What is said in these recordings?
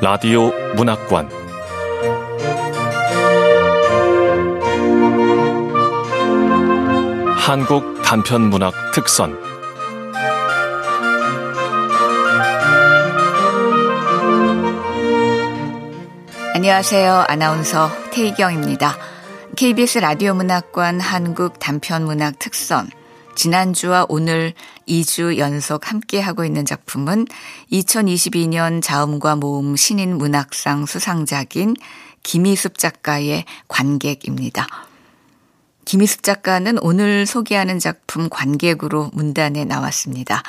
라디오 문학관 한국 단편 문학 특선 안녕하세요. 아나운서 태희경입니다. KBS 라디오 문학관 한국 단편 문학 특선 지난주와 오늘 2주 연속 함께하고 있는 작품은 2022년 자음과 모음 신인 문학상 수상작인 김희숙 작가의 관객입니다. 김희숙 작가는 오늘 소개하는 작품 관객으로 문단에 나왔습니다.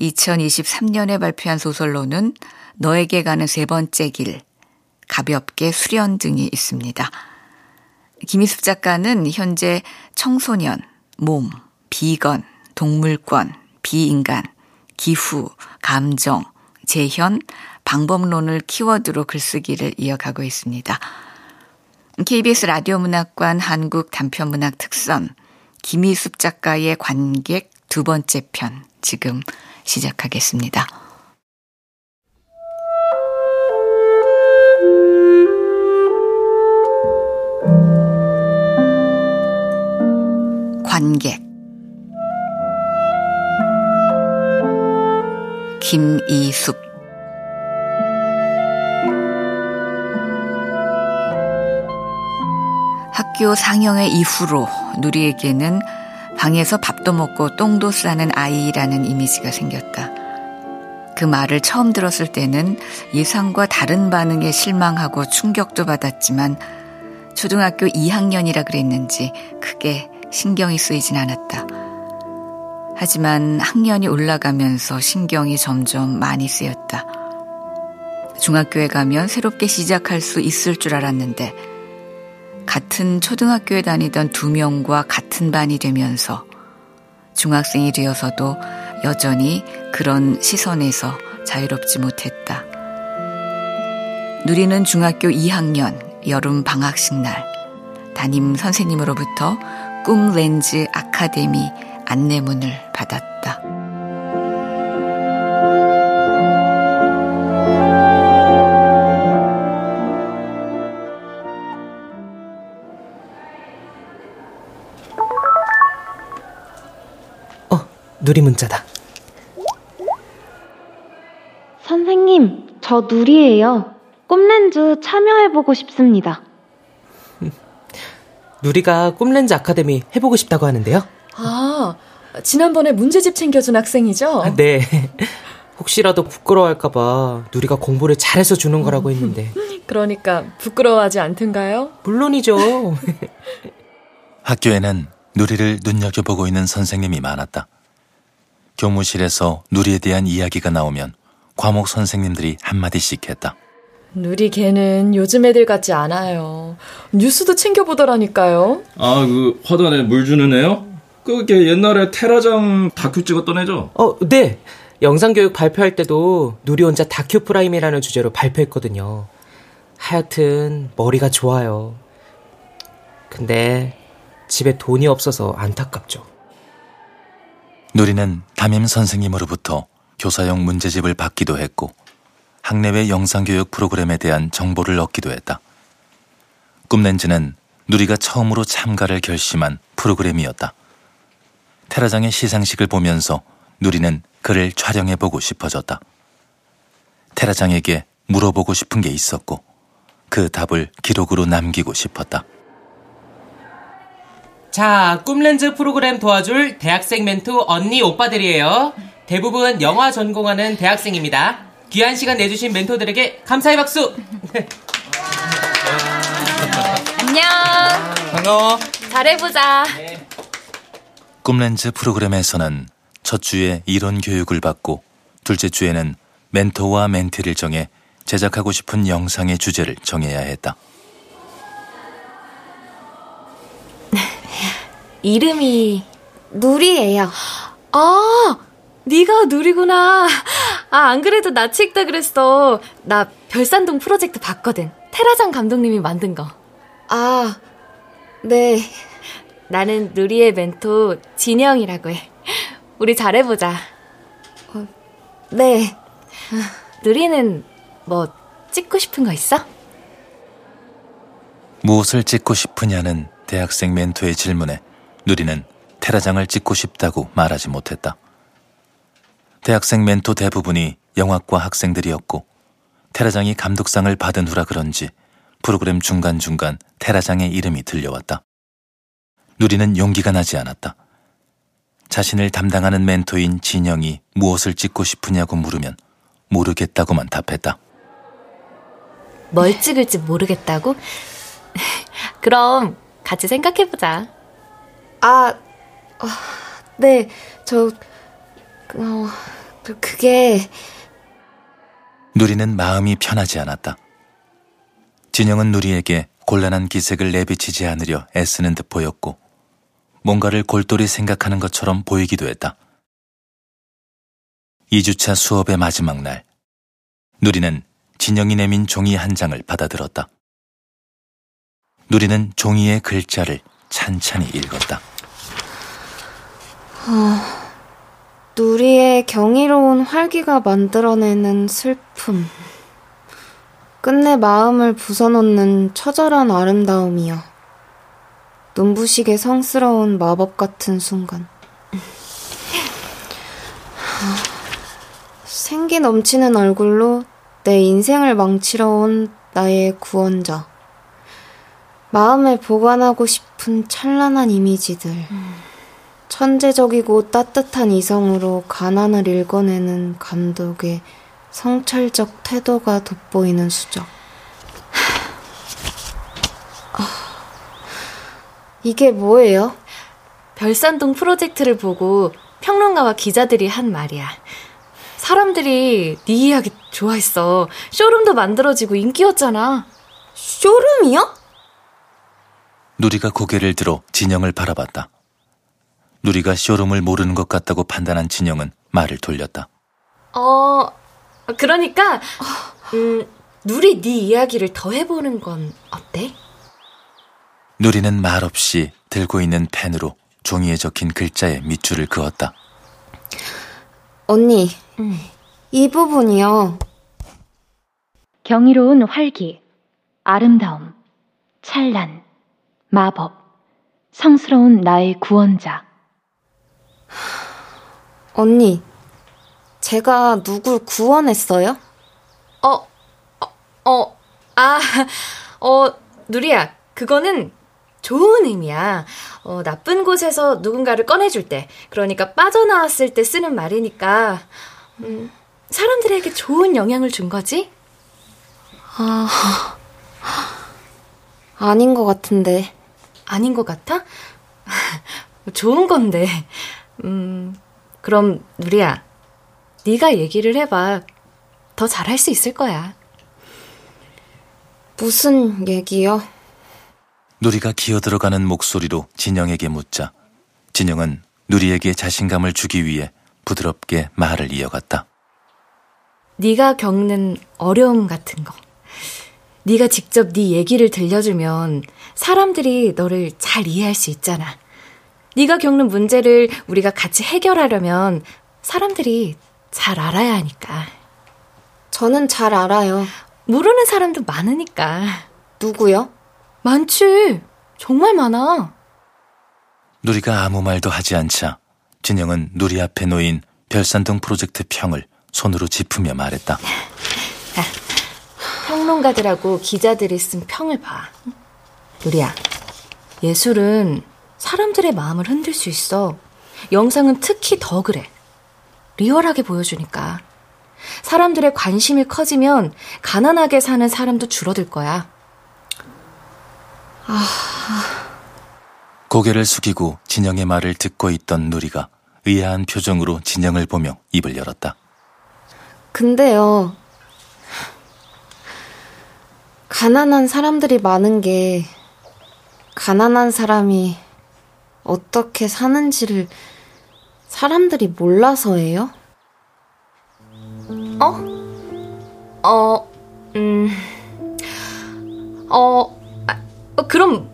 2023년에 발표한 소설로는 너에게 가는 세 번째 길, 가볍게 수련 등이 있습니다. 김희숙 작가는 현재 청소년, 몸, 비건, 동물권, 비인간, 기후, 감정, 재현, 방법론을 키워드로 글쓰기를 이어가고 있습니다. KBS 라디오 문학관 한국 단편 문학 특선 김희숙 작가의 관객 두 번째 편 지금 시작하겠습니다. 관객 김이숙 학교 상영회 이후로 누리에게는 방에서 밥도 먹고 똥도 싸는 아이라는 이미지가 생겼다. 그 말을 처음 들었을 때는 예상과 다른 반응에 실망하고 충격도 받았지만 초등학교 2학년이라 그랬는지 크게 신경이 쓰이진 않았다. 하지만 학년이 올라가면서 신경이 점점 많이 쓰였다. 중학교에 가면 새롭게 시작할 수 있을 줄 알았는데 같은 초등학교에 다니던 두 명과 같은 반이 되면서 중학생이 되어서도 여전히 그런 시선에서 자유롭지 못했다. 누리는 중학교 2학년 여름 방학식 날 담임 선생님으로부터 꿈 렌즈 아카데미 안내문을 받았다. 어, 누리 문자다. 선생님, 저 누리예요. 꿈렌즈 참여해보고 싶습니다. 누리가 꿈렌즈 아카데미 해보고 싶다고 하는데요. 아, 지난번에 문제집 챙겨준 학생이죠? 아, 네. 혹시라도 부끄러워할까봐 누리가 공부를 잘해서 주는 거라고 했는데. 그러니까 부끄러워하지 않던가요? 물론이죠. 학교에는 누리를 눈여겨보고 있는 선생님이 많았다. 교무실에서 누리에 대한 이야기가 나오면 과목 선생님들이 한마디씩 했다. 누리 걔는 요즘 애들 같지 않아요. 뉴스도 챙겨보더라니까요. 아, 그 화단에 물 주는 애요? 그게 옛날에 테라장 다큐 찍었던 애죠? 어, 네. 영상교육 발표할 때도 누리 혼자 다큐 프라임이라는 주제로 발표했거든요. 하여튼 머리가 좋아요. 근데 집에 돈이 없어서 안타깝죠. 누리는 담임 선생님으로부터 교사용 문제집을 받기도 했고 학내외 영상교육 프로그램에 대한 정보를 얻기도 했다. 꿈렌즈는 누리가 처음으로 참가를 결심한 프로그램이었다. 테라장의 시상식을 보면서 누리는 그를 촬영해보고 싶어졌다. 테라장에게 물어보고 싶은 게 있었고 그 답을 기록으로 남기고 싶었다. 자, 꿈렌즈 프로그램 도와줄 대학생 멘토 언니 오빠들이에요. 대부분 영화 전공하는 대학생입니다. 귀한 시간 내주신 멘토들에게 감사의 박수! 안녕. 반가워. 잘해보자. 꿈렌즈 프로그램에서는 첫 주에 이론 교육을 받고 둘째 주에는 멘토와 멘티를 정해 제작하고 싶은 영상의 주제를 정해야 했다. 이름이 누리예요. 아, 네가 누리구나. 아, 안 그래도 나 찍다 그랬어. 나 별산동 프로젝트 봤거든. 테라장 감독님이 만든 거. 아, 네. 나는 누리의 멘토 진영이라고 해. 우리 잘해보자. 어, 네. 누리는 뭐 찍고 싶은 거 있어? 무엇을 찍고 싶으냐는 대학생 멘토의 질문에 누리는 테라장을 찍고 싶다고 말하지 못했다. 대학생 멘토 대부분이 영화과 학생들이었고 테라장이 감독상을 받은 후라 그런지 프로그램 중간중간 테라장의 이름이 들려왔다. 누리는 용기가 나지 않았다. 자신을 담당하는 멘토인 진영이 무엇을 찍고 싶으냐고 물으면 모르겠다고만 답했다. 뭘 찍을지 모르겠다고? 그럼 같이 생각해보자. 아, 어, 네, 저, 어, 그게. 누리는 마음이 편하지 않았다. 진영은 누리에게 곤란한 기색을 내비치지 않으려 애쓰는 듯 보였고, 뭔가를 골똘히 생각하는 것처럼 보이기도 했다. 2주차 수업의 마지막 날, 누리는 진영이 내민 종이 한 장을 받아들었다. 누리는 종이의 글자를 찬찬히 읽었다. 아, 누리의 경이로운 활기가 만들어내는 슬픔. 끝내 마음을 부숴놓는 처절한 아름다움이여. 눈부시게 성스러운 마법 같은 순간. 생기 넘치는 얼굴로 내 인생을 망치러 온 나의 구원자. 마음에 보관하고 싶은 찬란한 이미지들. 음. 천재적이고 따뜻한 이성으로 가난을 읽어내는 감독의 성찰적 태도가 돋보이는 수적. 아, 이게 뭐예요? 별산동 프로젝트를 보고 평론가와 기자들이 한 말이야. 사람들이 네 이야기 좋아했어. 쇼룸도 만들어지고 인기였잖아. 쇼룸이요? 누리가 고개를 들어 진영을 바라봤다. 누리가 쇼룸을 모르는 것 같다고 판단한 진영은 말을 돌렸다. 어, 그러니까 음, 누리 네 이야기를 더 해보는 건 어때? 누리는 말없이 들고 있는 펜으로 종이에 적힌 글자에 밑줄을 그었다. 언니, 음. 이 부분이요. 경이로운 활기, 아름다움, 찬란, 마법, 성스러운 나의 구원자. 언니, 제가 누굴 구원했어요? 어, 어, 어, 아, 어, 누리야, 그거는 좋은 의미야. 어, 나쁜 곳에서 누군가를 꺼내줄 때, 그러니까 빠져나왔을 때 쓰는 말이니까, 음, 사람들에게 좋은 영향을 준 거지? 아, 아닌 것 같은데. 아닌 것 같아? 좋은 건데. 음, 그럼 누리야, 네가 얘기를 해봐. 더 잘할 수 있을 거야. 무슨 얘기요? 누리가 기어들어가는 목소리로 진영에게 묻자 진영은 누리에게 자신감을 주기 위해 부드럽게 말을 이어갔다. 네가 겪는 어려움 같은 거. 네가 직접 네 얘기를 들려주면 사람들이 너를 잘 이해할 수 있잖아. 네가 겪는 문제를 우리가 같이 해결하려면 사람들이 잘 알아야 하니까. 저는 잘 알아요. 모르는 사람도 많으니까. 누구요? 많지. 정말 많아. 누리가 아무 말도 하지 않자 진영은 누리 앞에 놓인 별산동 프로젝트 평을 손으로 짚으며 말했다. 평론가들하고 기자들이 쓴 평을 봐. 누리야, 예술은 사람들의 마음을 흔들 수 있어. 영상은 특히 더 그래. 리얼하게 보여주니까. 사람들의 관심이 커지면 가난하게 사는 사람도 줄어들 거야. 아... 고개를 숙이고 진영의 말을 듣고 있던 누리가 의아한 표정으로 진영을 보며 입을 열었다. 근데요, 가난한 사람들이 많은 게 가난한 사람이 어떻게 사는지를 사람들이 몰라서예요? 어? 어, 음, 어, 아, 어, 그럼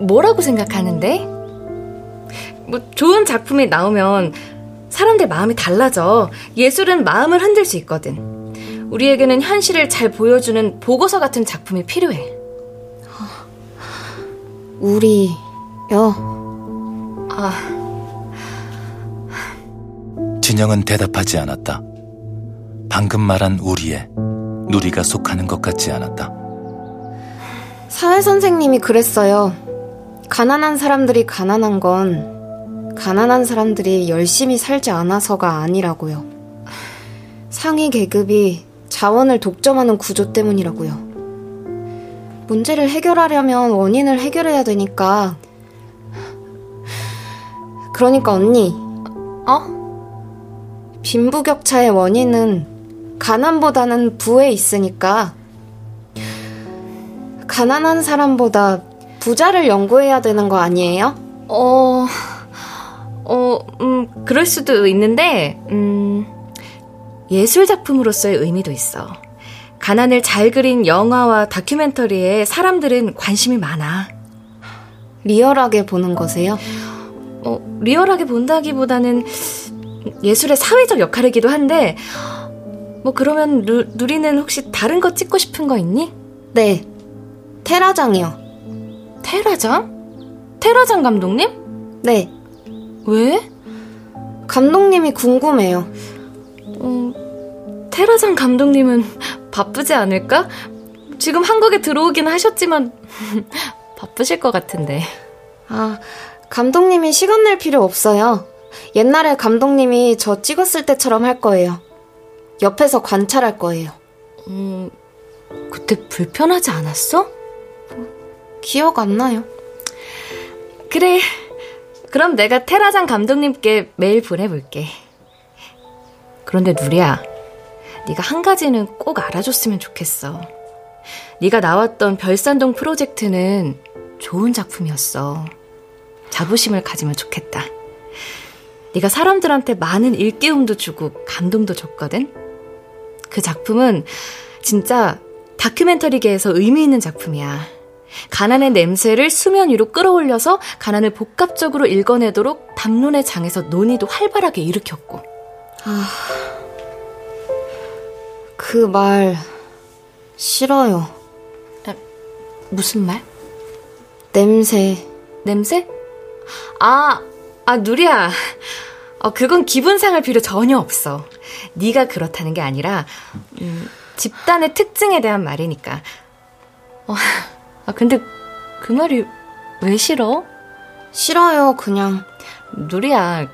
뭐라고 생각하는데? 뭐 좋은 작품이 나오면 사람들 마음이 달라져. 예술은 마음을 흔들 수 있거든. 우리에게는 현실을 잘 보여주는 보고서 같은 작품이 필요해. 우리요. 아, 진영은 대답하지 않았다. 방금 말한 우리에 누리가 속하는 것 같지 않았다. 사회 선생님이 그랬어요. 가난한 사람들이 가난한 건 가난한 사람들이 열심히 살지 않아서가 아니라고요. 상위 계급이 자원을 독점하는 구조 때문이라고요. 문제를 해결하려면 원인을 해결해야 되니까. 그러니까 언니, 어? 빈부격차의 원인은 가난보다는 부에 있으니까 가난한 사람보다 부자를 연구해야 되는 거 아니에요? 어, 어, 음, 그럴 수도 있는데, 음, 예술 작품으로서의 의미도 있어. 가난을 잘 그린 영화와 다큐멘터리에 사람들은 관심이 많아. 리얼하게 보는 거세요? 어, 리얼하게 본다기보다는 예술의 사회적 역할이기도 한데, 뭐 그러면 누, 누리는 혹시 다른 거 찍고 싶은 거 있니? 네. 테라장이요. 테라장? 테라장 감독님? 네. 왜? 감독님이 궁금해요. 어, 테라장 감독님은 바쁘지 않을까? 지금 한국에 들어오긴 하셨지만 바쁘실 것 같은데. 아, 감독님이 시간 낼 필요 없어요. 옛날에 감독님이 저 찍었을 때처럼 할 거예요. 옆에서 관찰할 거예요. 음, 그때 불편하지 않았어? 기억 안 나요. 그래. 그럼 내가 테라장 감독님께 메일 보내볼게. 그런데 누리야, 네가 한 가지는 꼭 알아줬으면 좋겠어. 네가 나왔던 별산동 프로젝트는 좋은 작품이었어. 자부심을 가지면 좋겠다. 네가 사람들한테 많은 일깨움도 주고 감동도 줬거든. 그 작품은 진짜 다큐멘터리계에서 의미 있는 작품이야. 가난의 냄새를 수면 위로 끌어올려서 가난을 복합적으로 읽어내도록 담론의 장에서 논의도 활발하게 일으켰고. 아, 그 말 싫어요. 아, 무슨 말? 냄새. 냄새? 아, 아 누리야. 어, 그건 기분 상할 필요 전혀 없어. 네가 그렇다는 게 아니라 음, 집단의 특징에 대한 말이니까. 어, 아 근데 그 말이 왜 싫어? 싫어요, 그냥. 누리야,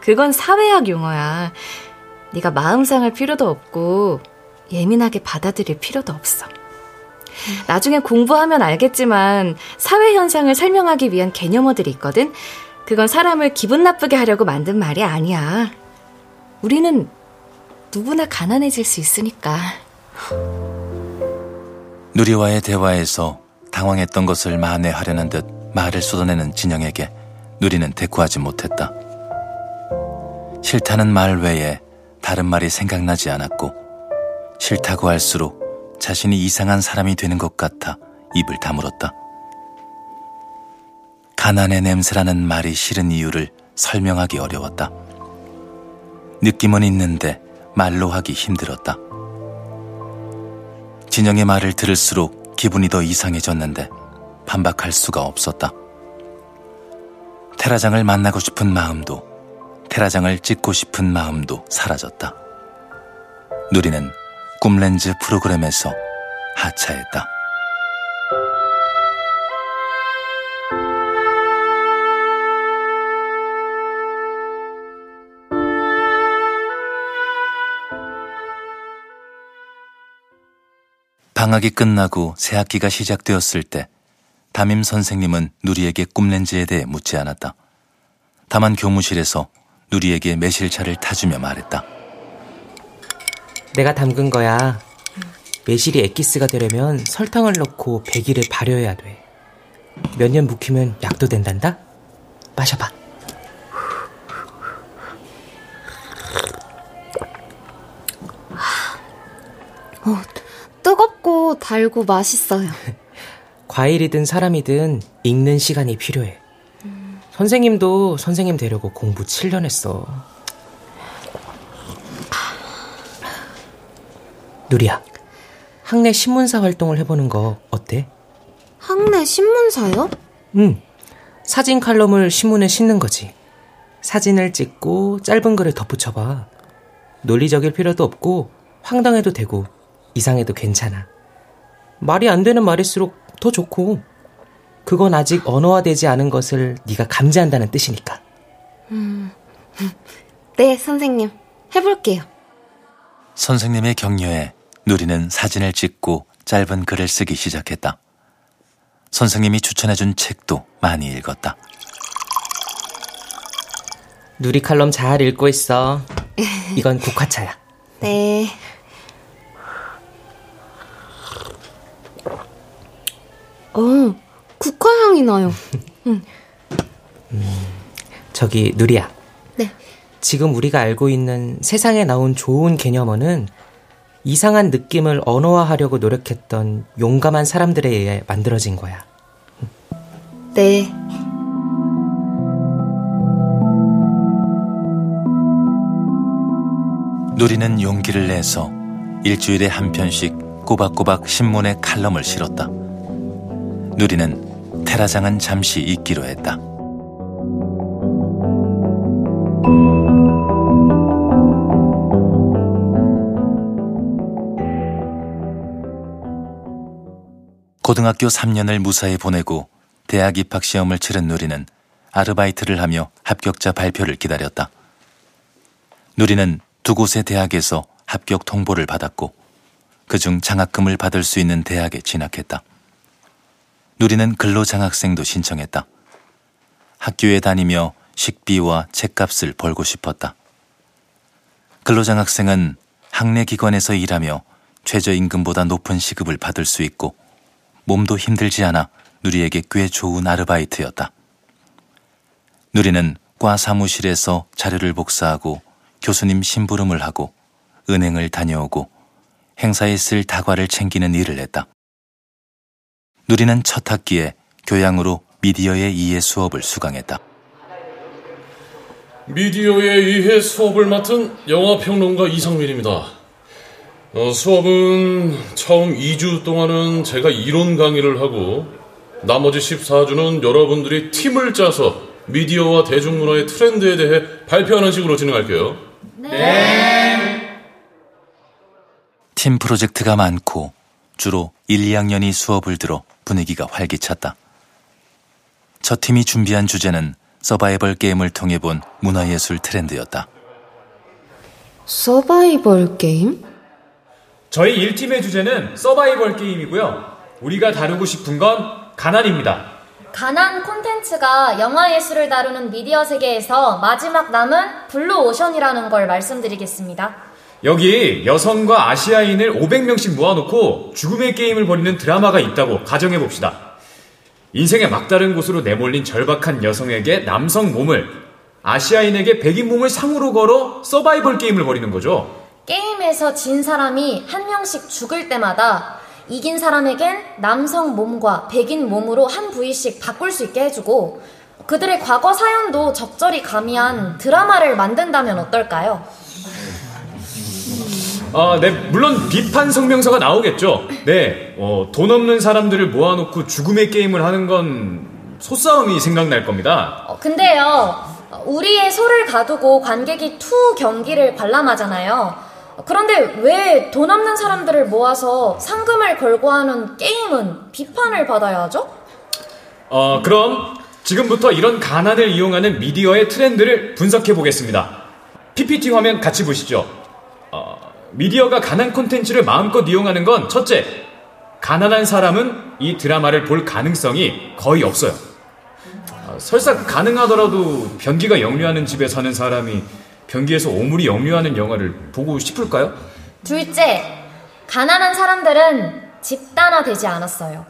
그건 사회학 용어야. 네가 마음 상할 필요도 없고 예민하게 받아들일 필요도 없어. 나중에 공부하면 알겠지만 사회 현상을 설명하기 위한 개념어들이 있거든. 그건 사람을 기분 나쁘게 하려고 만든 말이 아니야. 우리는 누구나 가난해질 수 있으니까. 누리와의 대화에서 당황했던 것을 만회하려는 듯 말을 쏟아내는 진영에게 누리는 대꾸하지 못했다. 싫다는 말 외에 다른 말이 생각나지 않았고 싫다고 할수록 자신이 이상한 사람이 되는 것 같아 입을 다물었다. 가난의 냄새라는 말이 싫은 이유를 설명하기 어려웠다. 느낌은 있는데 말로 하기 힘들었다. 진영의 말을 들을수록 기분이 더 이상해졌는데 반박할 수가 없었다. 테라장을 만나고 싶은 마음도 테라장을 찍고 싶은 마음도 사라졌다. 누리는 꿈렌즈 프로그램에서 하차했다. 방학이 끝나고 새 학기가 시작되었을 때 담임 선생님은 누리에게 꿈렌즈에 대해 묻지 않았다. 다만 교무실에서 누리에게 매실차를 타주며 말했다. 내가 담근 거야. 매실이 액기스가 되려면 설탕을 넣고 100일을 발효해야 돼. 몇 년 묵히면 약도 된단다? 마셔봐. 어, 뜨겁고 달고 맛있어요. 과일이든 사람이든 익는 시간이 필요해. 음. 선생님도 선생님 되려고 공부 7년 했어. 누리야, 학내 신문사 활동을 해보는 거 어때? 학내 신문사요? 응. 사진 칼럼을 신문에 싣는 거지. 사진을 찍고 짧은 글을 덧붙여봐. 논리적일 필요도 없고 황당해도 되고 이상해도 괜찮아. 말이 안 되는 말일수록 더 좋고 그건 아직 언어화되지 않은 것을 네가 감지한다는 뜻이니까. 음. 네, 선생님. 해볼게요. 선생님의 격려에 누리는 사진을 찍고 짧은 글을 쓰기 시작했다. 선생님이 추천해준 책도 많이 읽었다. 누리 칼럼 잘 읽고 있어. 이건 국화차야. 네. 어, 국화 향이 나요. 응. 음, 저기 누리야. 네. 지금 우리가 알고 있는 세상에 나온 좋은 개념어는 이상한 느낌을 언어화하려고 노력했던 용감한 사람들에 의해 만들어진 거야. 네. 누리는 용기를 내서 일주일에 한 편씩 꼬박꼬박 신문에 칼럼을 실었다. 누리는 테라장은 잠시 잊기로 했다. 고등학교 3년을 무사히 보내고 대학 입학 시험을 치른 누리는 아르바이트를 하며 합격자 발표를 기다렸다. 누리는 두 곳의 대학에서 합격 통보를 받았고 그중 장학금을 받을 수 있는 대학에 진학했다. 누리는 근로장학생도 신청했다. 학교에 다니며 식비와 책값을 벌고 싶었다. 근로장학생은 학내 기관에서 일하며 최저임금보다 높은 시급을 받을 수 있고 몸도 힘들지 않아 누리에게 꽤 좋은 아르바이트였다. 누리는 과 사무실에서 자료를 복사하고 교수님 심부름을 하고 은행을 다녀오고 행사에 쓸 다과를 챙기는 일을 했다. 누리는 첫 학기에 교양으로 미디어의 이해 수업을 수강했다. 미디어의 이해 수업을 맡은 영화평론가 이상민입니다. 어, 수업은 처음 2주 동안은 제가 이론 강의를 하고 나머지 14주는 여러분들이 팀을 짜서 미디어와 대중문화의 트렌드에 대해 발표하는 식으로 진행할게요. 네. 팀 프로젝트가 많고 주로 1, 2학년이 수업을 들어 분위기가 활기찼다. 첫 팀이 준비한 주제는 서바이벌 게임을 통해 본 문화예술 트렌드였다. 서바이벌 게임? 저희 1팀의 주제는 서바이벌 게임이고요. 우리가 다루고 싶은 건 가난입니다. 가난 콘텐츠가 영화 예술을 다루는 미디어 세계에서 마지막 남은 블루 오션이라는 걸 말씀드리겠습니다. 여기 여성과 아시아인을 500명씩 모아놓고 죽음의 게임을 벌이는 드라마가 있다고 가정해봅시다. 인생의 막다른 곳으로 내몰린 절박한 여성에게 남성 몸을, 아시아인에게 백인 몸을 상으로 걸어 서바이벌 게임을 벌이는 거죠. 게임에서 진 사람이 한 명씩 죽을 때마다 이긴 사람에겐 남성 몸과 백인 몸으로 한 부위씩 바꿀 수 있게 해주고 그들의 과거 사연도 적절히 가미한 드라마를 만든다면 어떨까요? 아, 네, 물론 비판 성명서가 나오겠죠. 네, 어, 돈 없는 사람들을 모아놓고 죽음의 게임을 하는 건 소싸움이 생각날 겁니다. 어, 근데요, 우리에 소를 가두고 관객이 투우 경기를 관람하잖아요. 그런데 왜 돈 없는 사람들을 모아서 상금을 걸고 하는 게임은 비판을 받아야 하죠? 어, 그럼 지금부터 이런 가난을 이용하는 미디어의 트렌드를 분석해 보겠습니다. PPT 화면 같이 보시죠. 어, 미디어가 가난 콘텐츠를 마음껏 이용하는 건 첫째, 가난한 사람은 이 드라마를 볼 가능성이 거의 없어요. 어, 설사 가능하더라도 변기가 역류하는 집에 사는 사람이 변기에서 오물이 역류하는 영화를 보고 싶을까요? 둘째, 가난한 사람들은 집단화되지 않았어요.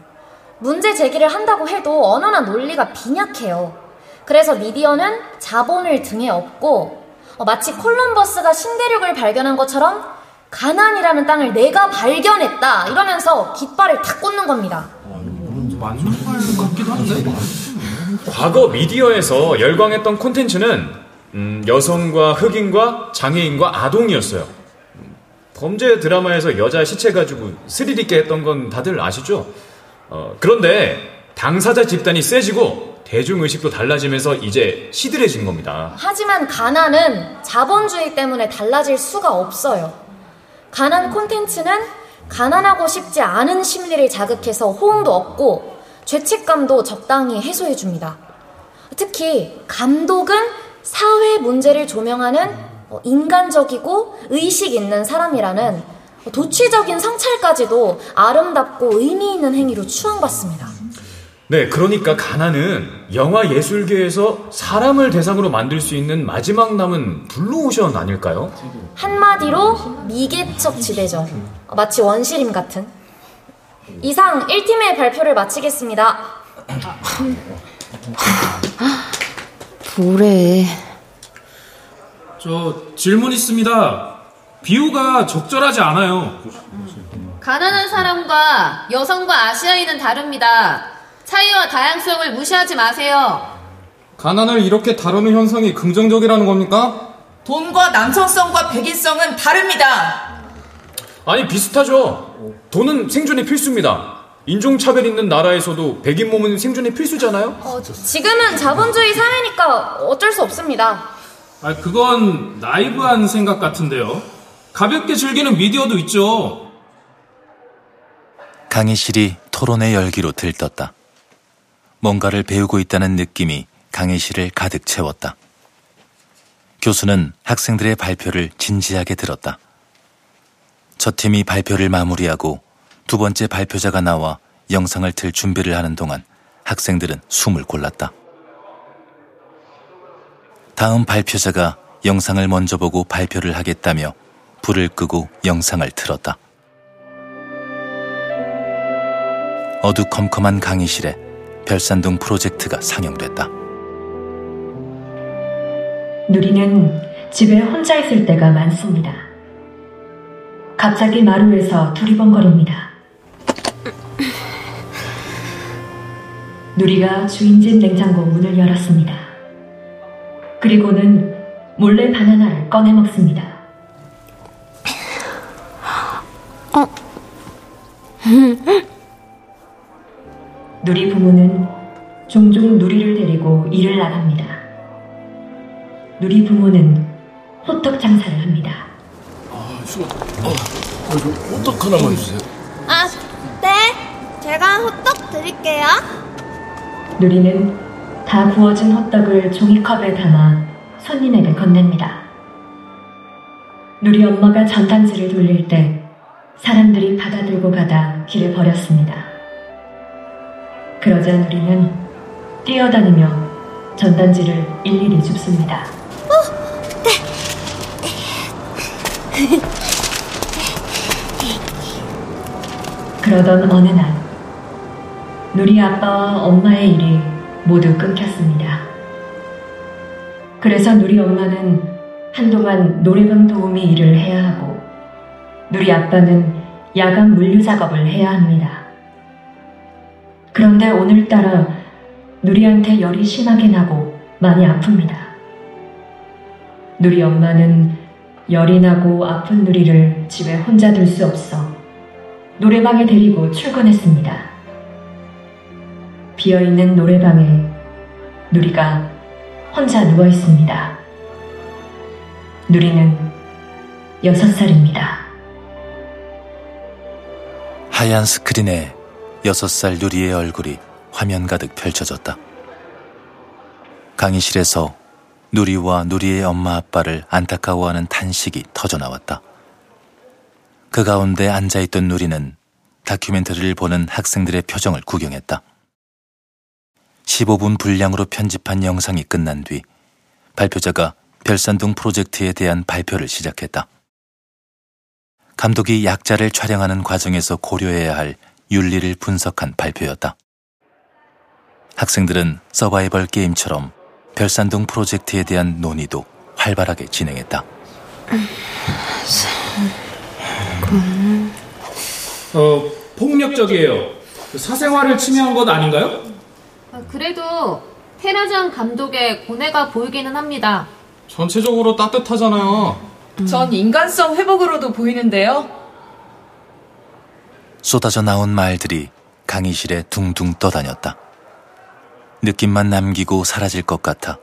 문제 제기를 한다고 해도 언어나 논리가 빈약해요. 그래서 미디어는 자본을 등에 업고 어, 마치 콜럼버스가 신대륙을 발견한 것처럼 가난이라는 땅을 내가 발견했다 이러면서 깃발을 탁 꽂는 겁니다. 맞는 말 같기도 한데. 과거 미디어에서 열광했던 콘텐츠는 음, 여성과 흑인과 장애인과 아동이었어요. 범죄 드라마에서 여자 시체 가지고 스릴 있게 했던 건 다들 아시죠? 어, 그런데 당사자 집단이 세지고 대중의식도 달라지면서 이제 시들해진 겁니다. 하지만 가난은 자본주의 때문에 달라질 수가 없어요. 가난 콘텐츠는 가난하고 싶지 않은 심리를 자극해서 호응도 얻고 죄책감도 적당히 해소해줍니다. 특히 감독은 사회 문제를 조명하는 인간적이고 의식 있는 사람이라는 도취적인 성찰까지도 아름답고 의미 있는 행위로 추앙받습니다. 네, 그러니까 가난은 영화 예술계에서 사람을 대상으로 만들 수 있는 마지막 남은 블루오션 아닐까요? 한마디로 미개척 지대죠. 마치 원시림 같은. 이상 1팀의 발표를 마치겠습니다. 뭐래. 저 질문 있습니다. 비유가 적절하지 않아요. 가난한 사람과 여성과 아시아인은 다릅니다. 차이와 다양성을 무시하지 마세요. 가난을 이렇게 다루는 현상이 긍정적이라는 겁니까? 돈과 남성성과 백인성은 다릅니다. 아니, 비슷하죠. 돈은 생존의 필수입니다. 인종차별 있는 나라에서도 백인 몸은 생존의 필수잖아요? 어, 지금은 자본주의 사회니까 어쩔 수 없습니다. 아, 그건 나이브한 생각 같은데요. 가볍게 즐기는 미디어도 있죠. 강의실이 토론의 열기로 들떴다. 뭔가를 배우고 있다는 느낌이 강의실을 가득 채웠다. 교수는 학생들의 발표를 진지하게 들었다. 첫 팀이 발표를 마무리하고 두 번째 발표자가 나와 영상을 틀 준비를 하는 동안 학생들은 숨을 골랐다. 다음 발표자가 영상을 먼저 보고 발표를 하겠다며 불을 끄고 영상을 틀었다. 어두컴컴한 강의실에 별산동 프로젝트가 상영됐다. 누리는 집에 혼자 있을 때가 많습니다. 갑자기 마루에서 두리번거립니다. 누리가 주인집 냉장고 문을 열었습니다. 그리고는 몰래 바나나를 꺼내 먹습니다. 어. 누리 부모는 종종 누리를 데리고 일을 나갑니다. 누리 부모는 호떡 장사를 합니다. 아, 수고. 어, 어, 호떡 하나만 주세요. 아, 네. 제가 호떡 드릴게요. 누리는 다 구워진 호떡을 종이컵에 담아 손님에게 건넵니다. 누리 엄마가 전단지를 돌릴 때 사람들이 받아들고 가다 길에 버렸습니다. 그러자 누리는 뛰어다니며 전단지를 일일이 줍습니다. 어, 네. 그러던 어느 날, 누리 아빠와 엄마의 일이 모두 끊겼습니다. 그래서 누리 엄마는 한동안 노래방 도우미 일을 해야 하고, 누리 아빠는 야간 물류 작업을 해야 합니다. 그런데 오늘따라 누리한테 열이 심하게 나고 많이 아픕니다. 누리 엄마는 열이 나고 아픈 누리를 집에 혼자 둘 수 없어 노래방에 데리고 출근했습니다. 비어있는 노래방에 누리가 혼자 누워 있습니다. 누리는 여섯 살입니다. 하얀 스크린에 여섯 살 누리의 얼굴이 화면 가득 펼쳐졌다. 강의실에서 누리와 누리의 엄마 아빠를 안타까워하는 탄식이 터져나왔다. 그 가운데 앉아있던 누리는 다큐멘터리를 보는 학생들의 표정을 구경했다. 15분 분량으로 편집한 영상이 끝난 뒤 발표자가 별산동 프로젝트에 대한 발표를 시작했다. 감독이 약자를 촬영하는 과정에서 고려해야 할 윤리를 분석한 발표였다. 학생들은 서바이벌 게임처럼 별산동 프로젝트에 대한 논의도 활발하게 진행했다. 어, 폭력적이에요. 사생활을 침해한 것 아닌가요? 아, 그래도 테라장 감독의 고뇌가 보이기는 합니다. 전체적으로 따뜻하잖아요. 전 인간성 회복으로도 보이는데요. 쏟아져 나온 말들이 강의실에 둥둥 떠다녔다. 느낌만 남기고 사라질 것 같아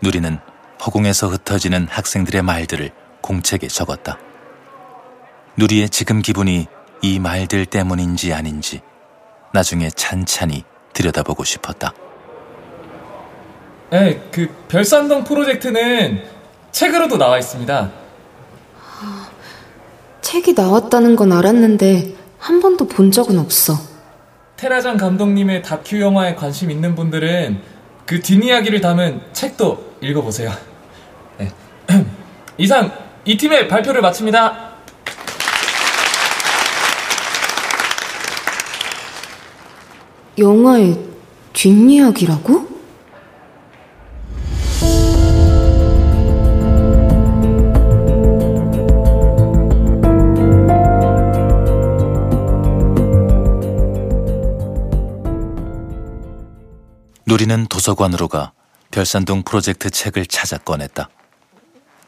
누리는 허공에서 흩어지는 학생들의 말들을 공책에 적었다. 누리의 지금 기분이 이 말들 때문인지 아닌지 나중에 찬찬히 들여다보고 싶었다. 네, 그 별산동 프로젝트는 책으로도 나와 있습니다. 책이 나왔다는 건 알았는데 한 번도 본 적은 없어. 테라장 감독님의 다큐 영화에 관심 있는 분들은 그 뒷이야기를 담은 책도 읽어보세요. 네. 이상 이 팀의 발표를 마칩니다. 영화의 뒷이야기라고? 누리는 도서관으로 가 별산동 프로젝트 책을 찾아 꺼냈다.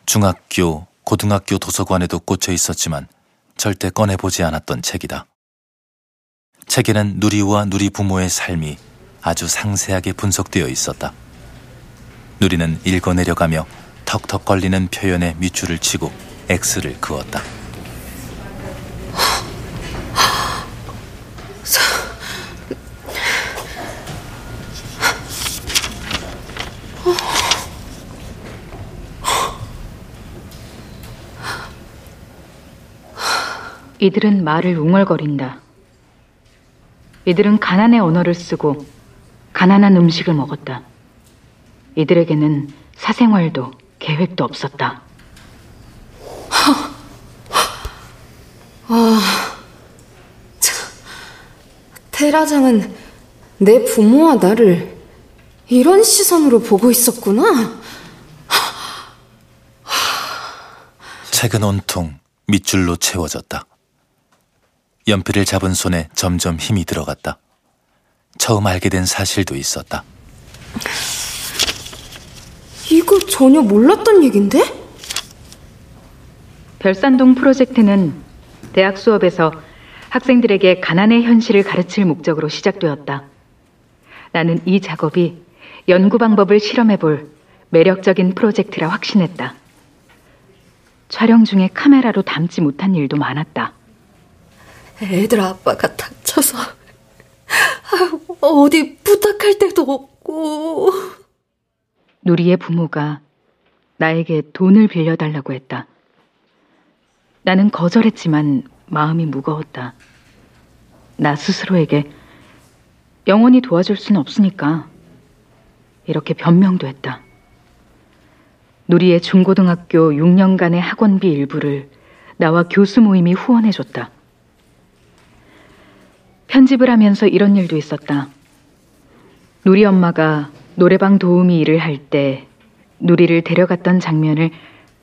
중학교, 고등학교 도서관에도 꽂혀 있었지만 절대 꺼내보지 않았던 책이다. 책에는 누리와 누리 부모의 삶이 아주 상세하게 분석되어 있었다. 누리는 읽어 내려가며 턱턱 걸리는 표현에 밑줄을 치고 X를 그었다. 이들은 말을 웅얼거린다. 이들은 가난의 언어를 쓰고 가난한 음식을 먹었다. 이들에게는 사생활도 계획도 없었다. 아, 참, 테라장은 내 부모와 나를 이런 시선으로 보고 있었구나. 책은 온통 밑줄로 채워졌다. 연필을 잡은 손에 점점 힘이 들어갔다. 처음 알게 된 사실도 있었다. 이거 전혀 몰랐던 얘긴데? 별산동 프로젝트는 대학 수업에서 학생들에게 가난의 현실을 가르칠 목적으로 시작되었다. 나는 이 작업이 연구 방법을 실험해 볼 매력적인 프로젝트라 확신했다. 촬영 중에 카메라로 담지 못한 일도 많았다. 애들 아빠가 다쳐서 어디 부탁할 데도 없고 누리의 부모가 나에게 돈을 빌려달라고 했다. 나는 거절했지만 마음이 무거웠다. 나 스스로에게 영원히 도와줄 수는 없으니까 이렇게 변명도 했다. 누리의 중고등학교 6년간의 학원비 일부를 나와 교수 모임이 후원해줬다. 편집을 하면서 이런 일도 있었다. 누리 엄마가 노래방 도우미 일을 할 때 누리를 데려갔던 장면을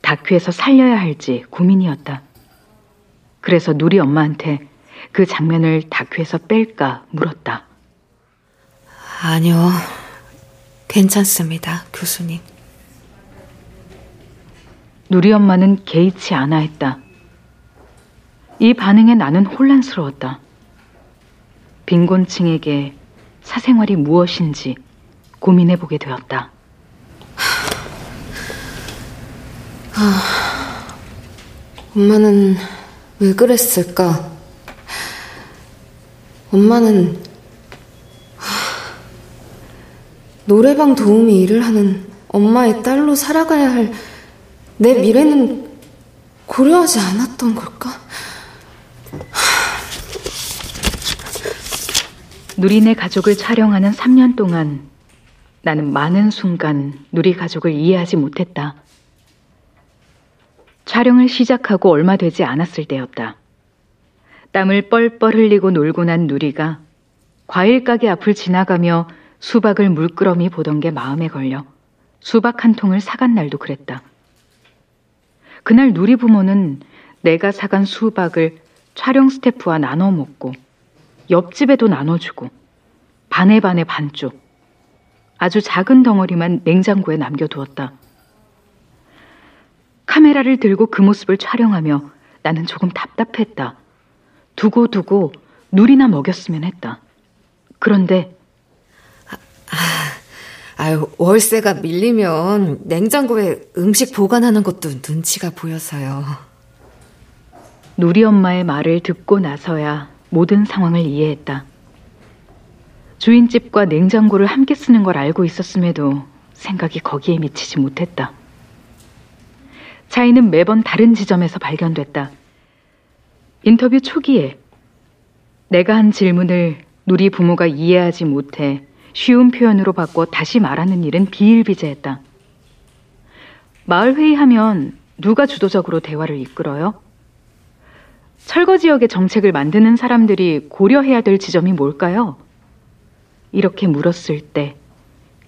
다큐에서 살려야 할지 고민이었다. 그래서 누리 엄마한테 그 장면을 다큐에서 뺄까 물었다. 아니요. 괜찮습니다, 교수님. 누리 엄마는 개의치 않아 했다. 이 반응에 나는 혼란스러웠다. 빈곤층에게 사생활이 무엇인지 고민해 보게 되었다. 아, 엄마는 왜 그랬을까? 엄마는 노래방 도우미 일을 하는 엄마의 딸로 살아가야 할 내 미래는 고려하지 않았던 걸까? 누리네 가족을 촬영하는 3년 동안 나는 많은 순간 누리 가족을 이해하지 못했다. 촬영을 시작하고 얼마 되지 않았을 때였다. 땀을 뻘뻘 흘리고 놀고 난 누리가 과일 가게 앞을 지나가며 수박을 물끄러미 보던 게 마음에 걸려 수박 한 통을 사간 날도 그랬다. 그날 누리 부모는 내가 사간 수박을 촬영 스태프와 나눠 먹고 옆집에도 나눠주고 반에 반에 반쪽 아주 작은 덩어리만 냉장고에 남겨두었다. 카메라를 들고 그 모습을 촬영하며 나는 조금 답답했다. 두고 두고 누리나 먹였으면 했다. 그런데 아유, 월세가 밀리면 냉장고에 음식 보관하는 것도 눈치가 보여서요. 누리 엄마의 말을 듣고 나서야 모든 상황을 이해했다. 주인집과 냉장고를 함께 쓰는 걸 알고 있었음에도 생각이 거기에 미치지 못했다. 차이는 매번 다른 지점에서 발견됐다. 인터뷰 초기에 내가 한 질문을 누리 부모가 이해하지 못해 쉬운 표현으로 바꿔 다시 말하는 일은 비일비재했다. 마을 회의하면 누가 주도적으로 대화를 이끌어요? 철거 지역의 정책을 만드는 사람들이 고려해야 될 지점이 뭘까요? 이렇게 물었을 때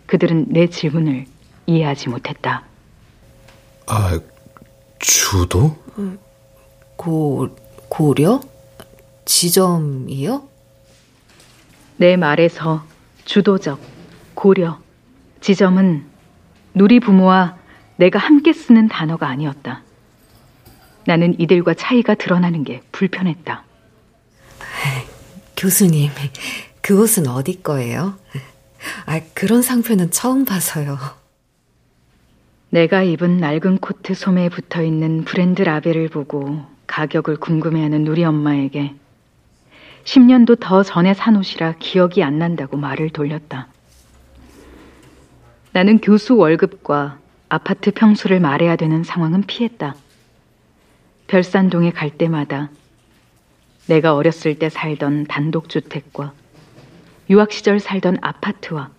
그들은 내 질문을 이해하지 못했다. 아, 주도? 고, 고려? 지점이요? 내 말에서 주도적, 고려, 지점은 누리 부모와 내가 함께 쓰는 단어가 아니었다. 나는 이들과 차이가 드러나는 게 불편했다. 교수님, 그 옷은 어디 거예요? 아, 그런 상표는 처음 봐서요. 내가 입은 낡은 코트 소매에 붙어 있는 브랜드 라벨을 보고 가격을 궁금해하는 누리 엄마에게 10년도 더 전에 산 옷이라 기억이 안 난다고 말을 돌렸다. 나는 교수 월급과 아파트 평수를 말해야 되는 상황은 피했다. 별산동에 갈 때마다 내가 어렸을 때 살던 단독주택과 유학 시절 살던 아파트와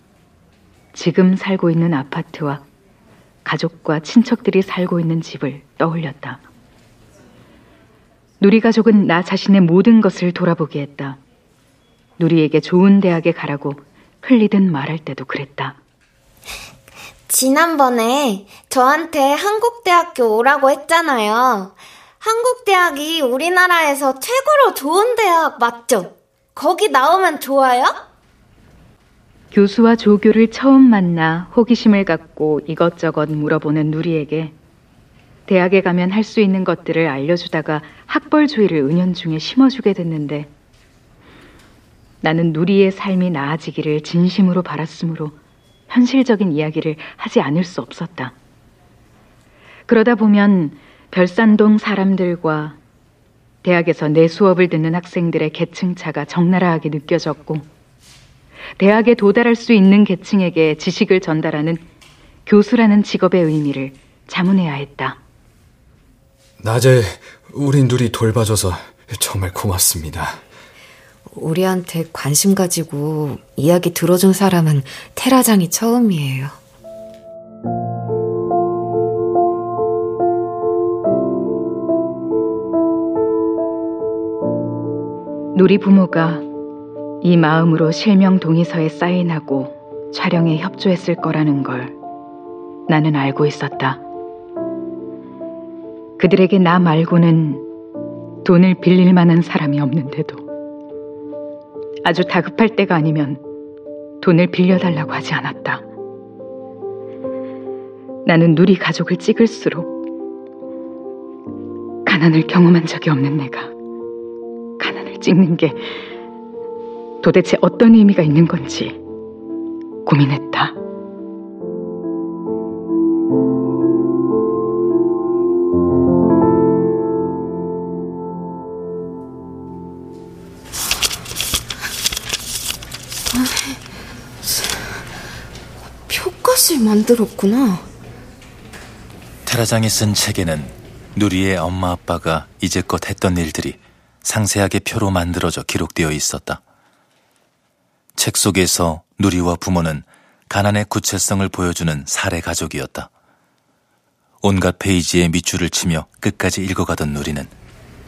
지금 살고 있는 아파트와 가족과 친척들이 살고 있는 집을 떠올렸다. 누리 가족은 나 자신의 모든 것을 돌아보게 했다. 누리에게 좋은 대학에 가라고 흘리듯 말할 때도 그랬다. 지난번에 저한테 한국대학교 오라고 했잖아요. 한국 대학이 우리나라에서 최고로 좋은 대학 맞죠? 거기 나오면 좋아요? 교수와 조교를 처음 만나 호기심을 갖고 이것저것 물어보는 누리에게 대학에 가면 할 수 있는 것들을 알려주다가 학벌주의를 은연중에 심어주게 됐는데 나는 누리의 삶이 나아지기를 진심으로 바랐으므로 현실적인 이야기를 하지 않을 수 없었다. 그러다 보면 별산동 사람들과 대학에서 내 수업을 듣는 학생들의 계층차가 적나라하게 느껴졌고 대학에 도달할 수 있는 계층에게 지식을 전달하는 교수라는 직업의 의미를 자문해야 했다. 낮에 우리 누리 돌봐줘서 정말 고맙습니다. 우리한테 관심 가지고 이야기 들어준 사람은 테라장이 처음이에요. 누리 부모가 이 마음으로 실명 동의서에 사인하고 촬영에 협조했을 거라는 걸 나는 알고 있었다. 그들에게 나 말고는 돈을 빌릴 만한 사람이 없는데도 아주 다급할 때가 아니면 돈을 빌려달라고 하지 않았다. 나는 누리 가족을 찍을수록 가난을 경험한 적이 없는 내가 가난을 찍는 게 도대체 어떤 의미가 있는 건지 고민했다. 표까지 만들었구나. 테라장이 쓴 책에는 누리의 엄마 아빠가 이제껏 했던 일들이 상세하게 표로 만들어져 기록되어 있었다. 책 속에서 누리와 부모는 가난의 구체성을 보여주는 사례 가족이었다. 온갖 페이지에 밑줄을 치며 끝까지 읽어가던 누리는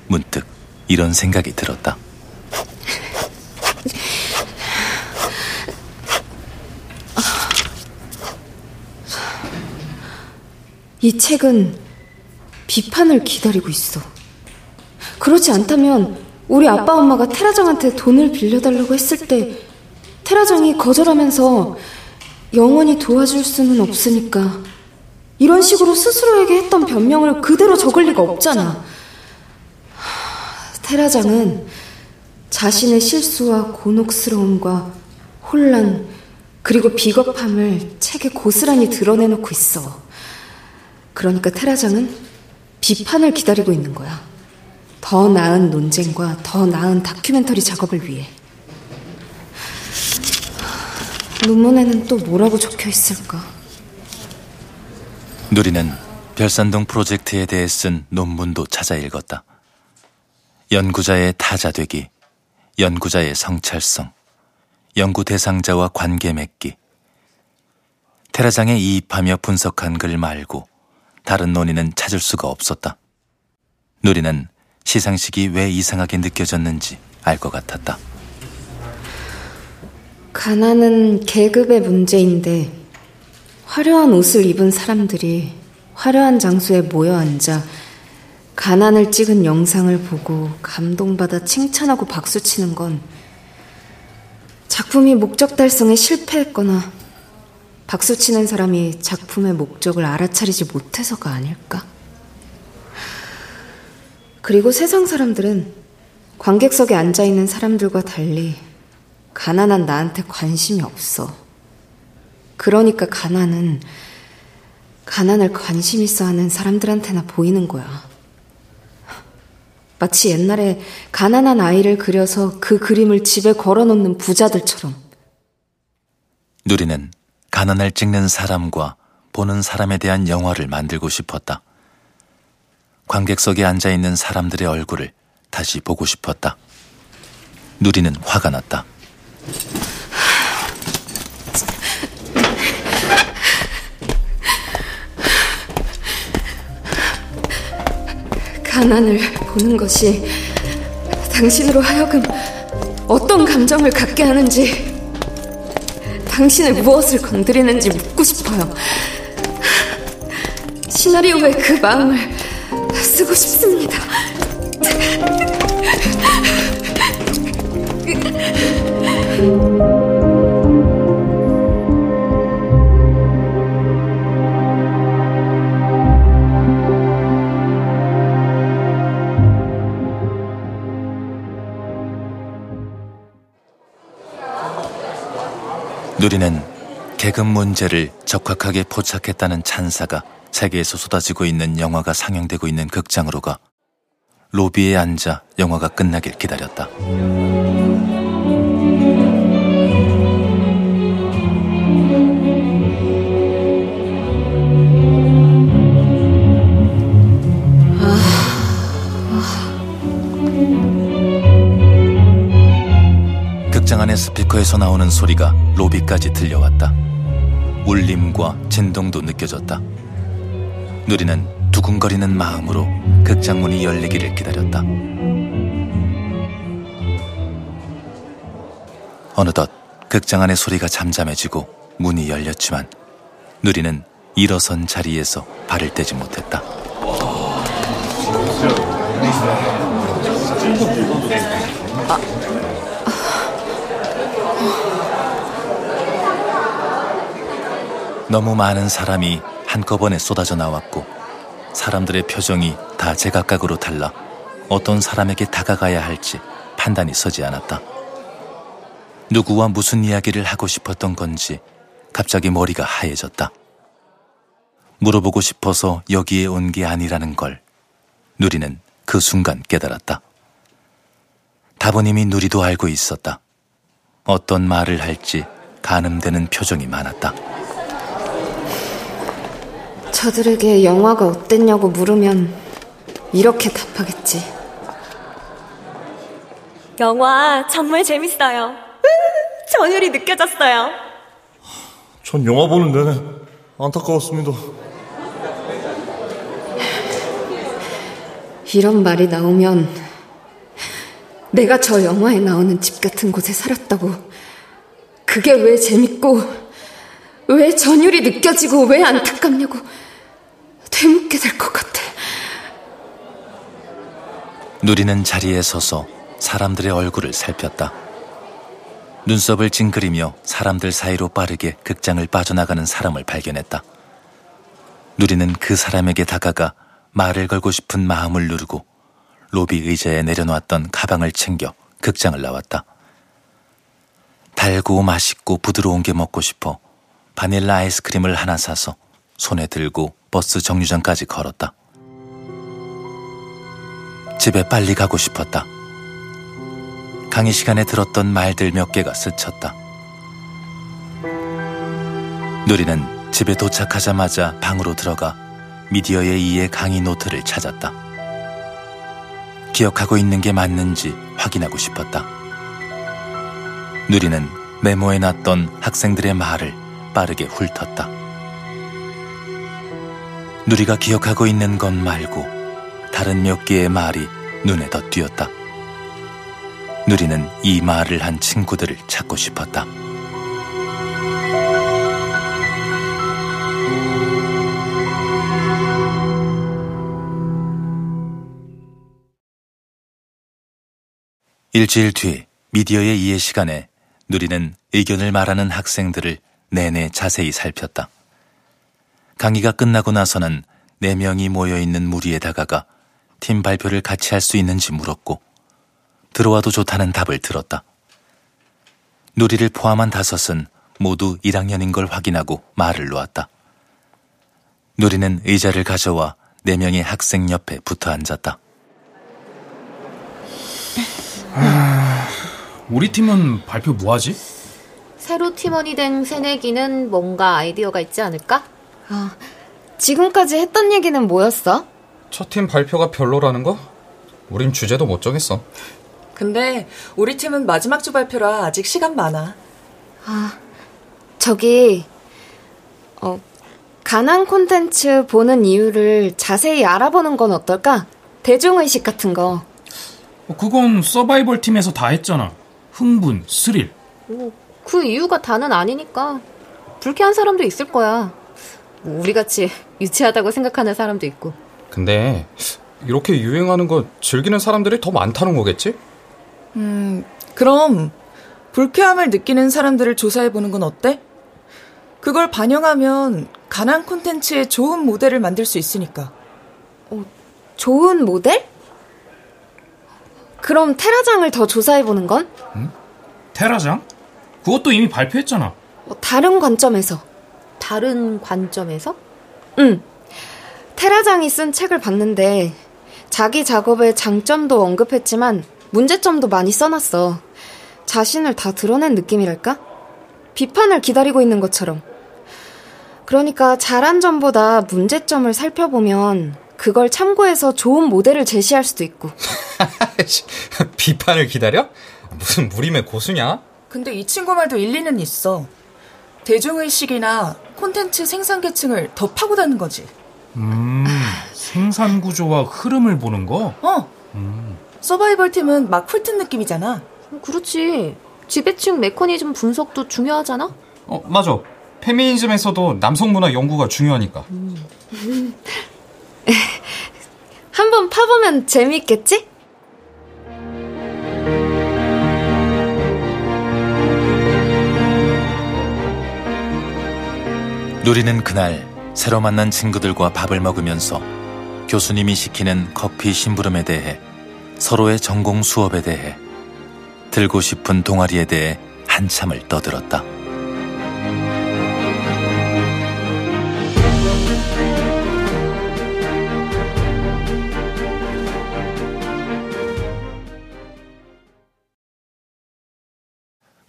문득 이런 생각이 들었다. 이 책은 비판을 기다리고 있어. 그렇지 않다면 우리 아빠 엄마가 테라장한테 돈을 빌려달라고 했을 때 테라장이 거절하면서 영원히 도와줄 수는 없으니까 이런 식으로 스스로에게 했던 변명을 그대로 적을 리가 없잖아. 테라장은 자신의 실수와 곤혹스러움과 혼란, 그리고 비겁함을 책에 고스란히 드러내놓고 있어. 그러니까 테라장은 비판을 기다리고 있는 거야. 더 나은 논쟁과 더 나은 다큐멘터리 작업을 위해. 논문에는 또 뭐라고 적혀 있을까? 누리는 별산동 프로젝트에 대해 쓴 논문도 찾아 읽었다. 연구자의 타자되기, 연구자의 성찰성, 연구 대상자와 관계 맺기. 테라장에 이입하며 분석한 글 말고 다른 논의는 찾을 수가 없었다. 누리는 시상식이 왜 이상하게 느껴졌는지 알 것 같았다. 가난은 계급의 문제인데 화려한 옷을 입은 사람들이 화려한 장소에 모여 앉아 가난을 찍은 영상을 보고 감동받아 칭찬하고 박수치는 건 작품이 목적 달성에 실패했거나 박수치는 사람이 작품의 목적을 알아차리지 못해서가 아닐까? 그리고 세상 사람들은 관객석에 앉아 있는 사람들과 달리 가난한 나한테 관심이 없어. 그러니까 가난은 가난을 관심 있어 하는 사람들한테나 보이는 거야. 마치 옛날에 가난한 아이를 그려서 그 그림을 집에 걸어놓는 부자들처럼. 누리는 가난을 찍는 사람과 보는 사람에 대한 영화를 만들고 싶었다. 관객석에 앉아 있는 사람들의 얼굴을 다시 보고 싶었다. 누리는 화가 났다. 가난을 보는 것이 당신으로 하여금 어떤 감정을 갖게 하는지, 당신을 무엇을 건드리는지 묻고 싶어요. 시나리오에 그 마음을 쓰고 싶습니다. 누리는 계급 문제를 적확하게 포착했다는 찬사가 세계에서 쏟아지고 있는 영화가 상영되고 있는 극장으로 가 로비에 앉아 영화가 끝나길 기다렸다. 극장 안의 스피커에서 나오는 소리가 로비까지 들려왔다. 울림과 진동도 느껴졌다. 누리는 두근거리는 마음으로 극장문이 열리기를 기다렸다. 어느덧 극장 안의 소리가 잠잠해지고 문이 열렸지만 누리는 일어선 자리에서 발을 떼지 못했다. 너무 많은 사람이 한꺼번에 쏟아져 나왔고 사람들의 표정이 다 제각각으로 달라 어떤 사람에게 다가가야 할지 판단이 서지 않았다. 누구와 무슨 이야기를 하고 싶었던 건지 갑자기 머리가 하얘졌다. 물어보고 싶어서 여기에 온 게 아니라는 걸 누리는 그 순간 깨달았다. 답은 이미 누리도 알고 있었다. 어떤 말을 할지 가늠되는 표정이 많았다. 저들에게 영화가 어땠냐고 물으면 이렇게 답하겠지. 영화 정말 재밌어요. 전율이 느껴졌어요. 전 영화 보는 내내 안타까웠습니다. 이런 말이 나오면 내가 저 영화에 나오는 집 같은 곳에 살았다고 그게 왜 재밌고 왜 전율이 느껴지고 왜 안타깝냐고 되묻게 될 것 같아. 누리는 자리에 서서 사람들의 얼굴을 살폈다. 눈썹을 찡그리며 사람들 사이로 빠르게 극장을 빠져나가는 사람을 발견했다. 누리는 그 사람에게 다가가 말을 걸고 싶은 마음을 누르고 로비 의자에 내려놓았던 가방을 챙겨 극장을 나왔다. 달고 맛있고 부드러운 게 먹고 싶어 바닐라 아이스크림을 하나 사서 손에 들고 버스 정류장까지 걸었다. 집에 빨리 가고 싶었다. 강의 시간에 들었던 말들 몇 개가 스쳤다. 누리는 집에 도착하자마자 방으로 들어가 미디어에 의해 강의 노트를 찾았다. 기억하고 있는 게 맞는지 확인하고 싶었다. 누리는 메모해 놨던 학생들의 말을 빠르게 훑었다. 누리가 기억하고 있는 것 말고 다른 몇 개의 말이 눈에 더 띄었다. 누리는 이 말을 한 친구들을 찾고 싶었다. 일주일 뒤 미디어의 이해 시간에 누리는 의견을 말하는 학생들을 내내 자세히 살폈다. 강의가 끝나고 나서는 네 명이 모여 있는 무리에 다가가 팀 발표를 같이 할 수 있는지 물었고 들어와도 좋다는 답을 들었다. 누리를 포함한 다섯은 모두 1학년인 걸 확인하고 말을 놓았다. 누리는 의자를 가져와 네 명의 학생 옆에 붙어 앉았다. 아, 우리 팀은 발표 뭐하지? 새로 팀원이 된 새내기는 뭔가 아이디어가 있지 않을까? 아, 지금까지 했던 얘기는 뭐였어? 첫 팀 발표가 별로라는 거? 우린 주제도 못 정했어. 근데 우리 팀은 마지막 주 발표라 아직 시간 많아. 아, 저기, 어, 가난 콘텐츠 보는 이유를 자세히 알아보는 건 어떨까? 대중의식 같은 거. 어, 그건 서바이벌 팀에서 다 했잖아. 흥분, 스릴. 뭐, 그 이유가 다는 아니니까. 불쾌한 사람도 있을 거야. 뭐 우리같이 유치하다고 생각하는 사람도 있고. 근데 이렇게 유행하는 거 즐기는 사람들이 더 많다는 거겠지? 음, 그럼 불쾌함을 느끼는 사람들을 조사해 보는 건 어때? 그걸 반영하면 가난 콘텐츠의 좋은 모델을 만들 수 있으니까. 어, 좋은 모델? 그럼 테라장을 더 조사해 보는 건? 응? 테라장? 그것도 이미 발표했잖아. 어, 다른 관점에서. 다른 관점에서? 응. 테라장이 쓴 책을 봤는데 자기 작업의 장점도 언급했지만 문제점도 많이 써놨어. 자신을 다 드러낸 느낌이랄까? 비판을 기다리고 있는 것처럼. 그러니까 잘한 점보다 문제점을 살펴보면 그걸 참고해서 좋은 모델을 제시할 수도 있고. 비판을 기다려? 무슨 무림의 고수냐? 근데 이 친구 말도 일리는 있어. 대중의식이나 콘텐츠 생산 계층을 더 파고다는 거지. 음, 생산 구조와 흐름을 보는 거? 어. 음. 서바이벌 팀은 막 훑은 느낌이잖아. 그렇지. 지배층 메커니즘 분석도 중요하잖아? 어, 맞아. 페미니즘에서도 남성 문화 연구가 중요하니까. 음. 한번 파보면 재미있겠지? 누리는 그날 새로 만난 친구들과 밥을 먹으면서 교수님이 시키는 커피 심부름에 대해 서로의 전공 수업에 대해 들고 싶은 동아리에 대해 한참을 떠들었다.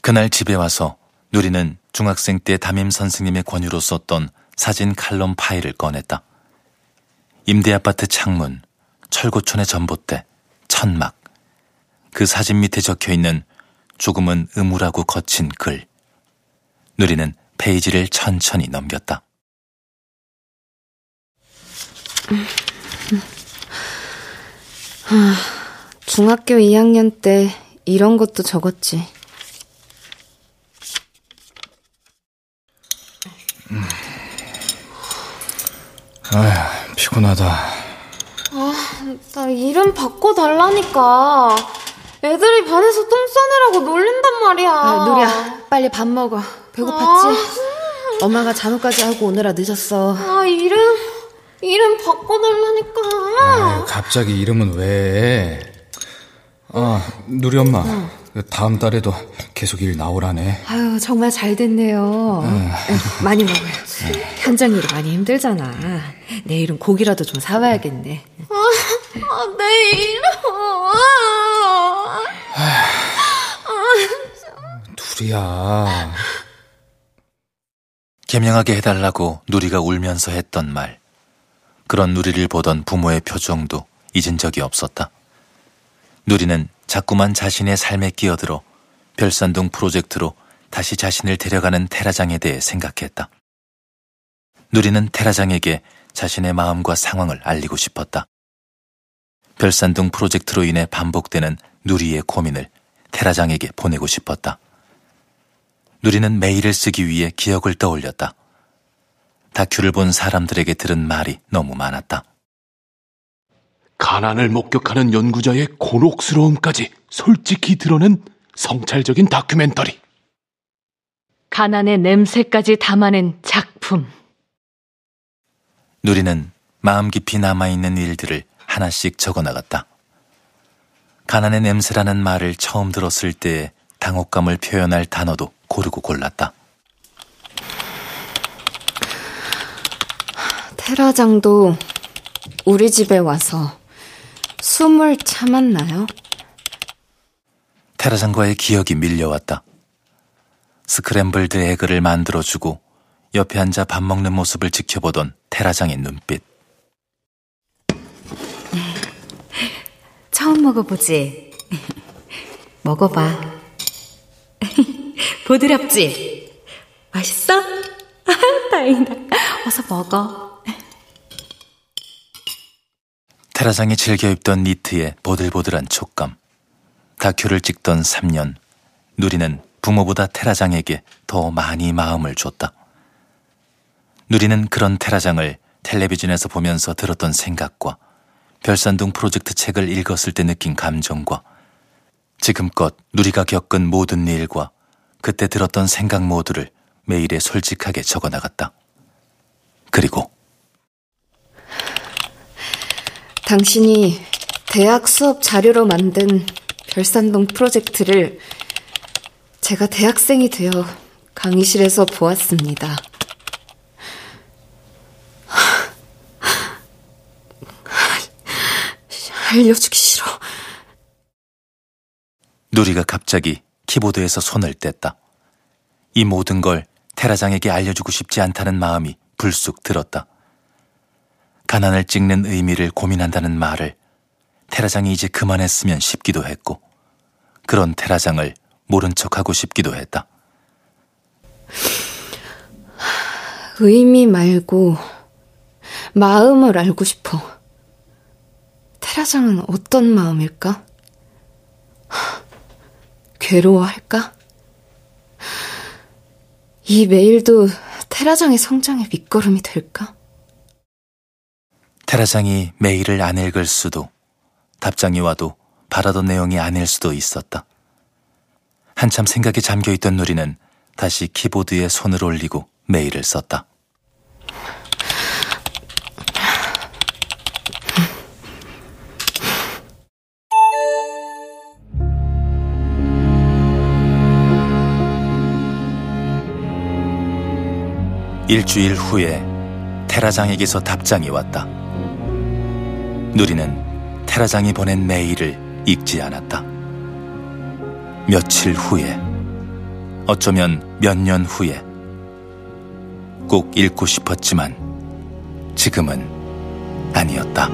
그날 집에 와서 누리는 중학생 때 담임 선생님의 권유로 썼던 사진 칼럼 파일을 꺼냈다. 임대 아파트 창문, 철고촌의 전봇대, 천막, 그 사진 밑에 적혀 있는 조금은 음울하고 거친 글. 누리는 페이지를 천천히 넘겼다. 아, 중학교 2학년 때 이런 것도 적었지. 음. 아휴, 피곤하다. 아, 나 이름 바꿔달라니까. 애들이 반에서 똥 싸내라고 놀린단 말이야. 아, 누리야, 빨리 밥 먹어. 배고팠지? 아... 엄마가 잔호까지 하고 오느라 늦었어. 아, 이름, 이름 바꿔달라니까. 아, 갑자기 이름은 왜? 아, 누리 엄마. 어. 다음 달에도 계속 일 나오라네. 아유, 정말 잘 됐네요. 아... 많이 먹어요. 현장 일이 많이 힘들잖아. 내일은 고기라도 좀 사와야겠네. 아, 아 내일은. 누리야. 개명하게 해달라고 누리가 울면서 했던 말. 그런 누리를 보던 부모의 표정도 잊은 적이 없었다. 누리는 자꾸만 자신의 삶에 끼어들어 별산동 프로젝트로 다시 자신을 데려가는 테라장에 대해 생각했다. 누리는 테라장에게 자신의 마음과 상황을 알리고 싶었다. 별산동 프로젝트로 인해 반복되는 누리의 고민을 테라장에게 보내고 싶었다. 누리는 메일을 쓰기 위해 기억을 떠올렸다. 다큐를 본 사람들에게 들은 말이 너무 많았다. 가난을 목격하는 연구자의 곤혹스러움까지 솔직히 드러낸 성찰적인 다큐멘터리. 가난의 냄새까지 담아낸 작품. 누리는 마음 깊이 남아있는 일들을 하나씩 적어 나갔다. 가난의 냄새라는 말을 처음 들었을 때의 당혹감을 표현할 단어도 고르고 골랐다. 테라장도 우리 집에 와서 숨을 참았나요? 테라장과의 기억이 밀려왔다. 스크램블드 에그를 만들어주고 옆에 앉아 밥 먹는 모습을 지켜보던 테라장의 눈빛. 처음 먹어보지? 먹어봐. 보드랍지? 맛있어? 다행이다. 어서 먹어. 테라장이 즐겨 입던 니트의 보들보들한 촉감. 다큐를 찍던 3년, 누리는 부모보다 테라장에게 더 많이 마음을 줬다. 누리는 그런 테라장을 텔레비전에서 보면서 들었던 생각과 별산동 프로젝트 책을 읽었을 때 느낀 감정과 지금껏 누리가 겪은 모든 일과 그때 들었던 생각 모두를 메일에 솔직하게 적어 나갔다. 그리고 당신이 대학 수업 자료로 만든 별산동 프로젝트를 제가 대학생이 되어 강의실에서 보았습니다. 알려주기 싫어. 누리가 갑자기 키보드에서 손을 뗐다. 이 모든 걸 테라장에게 알려주고 싶지 않다는 마음이 불쑥 들었다. 가난을 찍는 의미를 고민한다는 말을 테라장이 이제 그만했으면 싶기도 했고, 그런 테라장을 모른 척하고 싶기도 했다. 의미 말고 마음을 알고 싶어. 테라장은 어떤 마음일까? 괴로워할까? 이 메일도 테라장의 성장의 밑거름이 될까? 테라장이 메일을 안 읽을 수도, 답장이 와도 바라던 내용이 아닐 수도 있었다. 한참 생각에 잠겨 있던 누리는 다시 키보드에 손을 올리고 메일을 썼다. 일주일 후에 테라장에게서 답장이 왔다. 누리는 테라장이 보낸 메일을 읽지 않았다. 며칠 후에, 어쩌면 몇 년 후에, 꼭 읽고 싶었지만 지금은 아니었다.